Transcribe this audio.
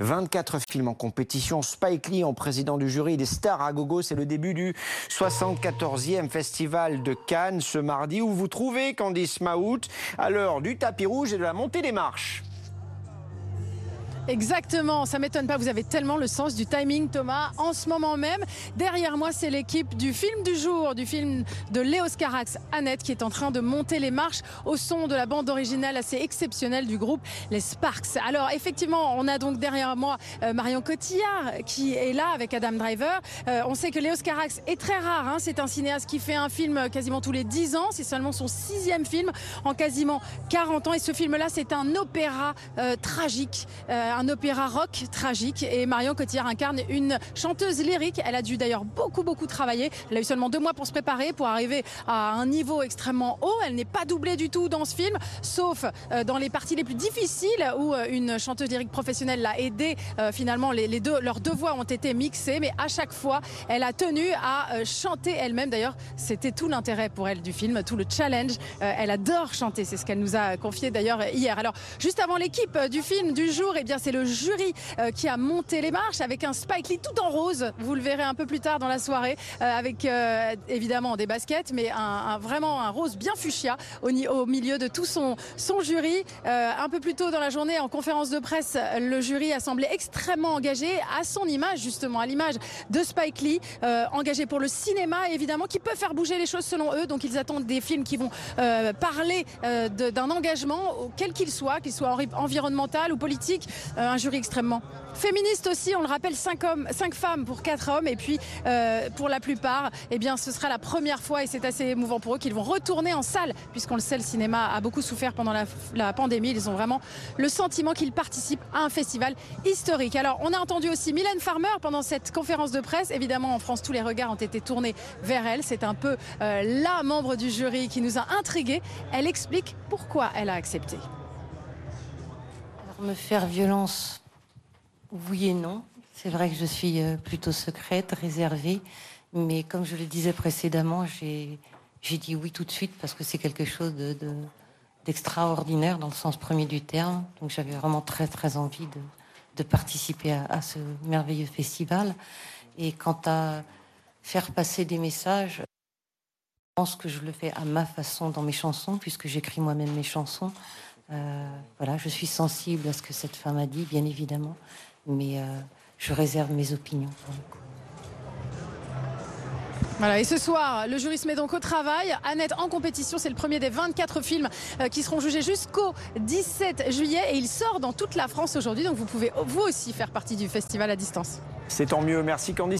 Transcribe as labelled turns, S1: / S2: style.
S1: 24 films en compétition. Spike Lee en président du jury des stars à gogo. C'est le début du 74e festival de Cannes ce mardi où vous trouvez Candice Maout à l'heure du tapis rouge et de la montée des marches.
S2: Exactement, ça m'étonne pas, vous avez tellement le sens du timing Thomas. En ce moment même, derrière moi, c'est l'équipe du film du jour, du film de Léos Carax, Annette, qui est en train de monter les marches au son de la bande originale assez exceptionnelle du groupe Les Sparks. Alors effectivement, on a donc derrière moi euh, Marion Cotillard qui est là avec Adam Driver. Euh, on sait que Léos Carax est très rare, hein. c'est un cinéaste qui fait un film quasiment tous les 10 ans, c'est seulement son sixième film en quasiment 40 ans et ce film-là c'est un opéra euh, tragique un opéra rock tragique et Marion Cotillard incarne une chanteuse lyrique. Elle a dû d'ailleurs beaucoup beaucoup travailler. Elle a eu seulement deux mois pour se préparer, pour arriver à un niveau extrêmement haut. Elle n'est pas doublée du tout dans ce film, sauf euh, dans les parties les plus difficiles où euh, une chanteuse lyrique professionnelle l'a aidée. Euh, finalement, leurs deux voix ont été mixées, mais à chaque fois, elle a tenu à chanter elle-même. D'ailleurs, c'était tout l'intérêt pour elle du film, tout le challenge. Elle adore chanter, c'est ce qu'elle nous a confié d'ailleurs hier. Alors, juste avant l'équipe du film du jour, eh bien, c'est le jury euh, qui a monté les marches avec un Spike Lee tout en rose. Vous le verrez un peu plus tard dans la soirée euh, avec euh, évidemment des baskets, mais un, vraiment un rose bien fuchsia au, au, milieu de tout son, son jury. un peu plus tôt dans la journée, en conférence de presse, le jury a semblé extrêmement engagé à son image, justement, à l'image de Spike Lee, engagé pour le cinéma, évidemment, qui peut faire bouger les choses selon eux. Donc ils attendent des films qui vont parler d'un engagement, quel qu'il soit, qu'il soit environnemental ou politique un jury extrêmement féministe aussi. On le rappelle, 5 hommes, cinq femmes pour 4 hommes. Et puis, euh, pour la plupart, eh bien, ce sera la première fois, et c'est assez émouvant pour eux, qu'ils vont retourner en salle, puisqu'on le sait, le cinéma a beaucoup souffert pendant la, la pandémie. Ils ont vraiment le sentiment qu'ils participent à un festival historique. Alors, on a entendu aussi Mylène Farmer pendant cette conférence de presse. Évidemment, en France, tous les regards ont été tournés vers elle. C'est un peu euh, la membre du jury qui nous a intrigués. Elle explique pourquoi elle a accepté
S3: me faire violence, oui et non. C'est vrai que je suis euh, plutôt secrète, réservée, mais comme je le disais précédemment, j'ai dit oui tout de suite parce que c'est quelque chose de, d'extraordinaire dans le sens premier du terme. Donc j'avais vraiment très très envie de, participer à, ce merveilleux festival. Et quant à faire passer des messages, je pense que je le fais à ma façon dans mes chansons, puisque j'écris moi-même mes chansons. Euh, voilà, je suis sensible à ce que cette femme a dit, bien évidemment, mais euh, je réserve mes opinions
S2: Voilà, et ce soir, le jury se met donc au travail. Annette en compétition, c'est le premier des 24 films euh, qui seront jugés jusqu'au 17 juillet et il sort dans toute la France aujourd'hui. Donc vous pouvez vous aussi faire partie du festival à distance.
S1: C'est tant mieux. Merci Candice.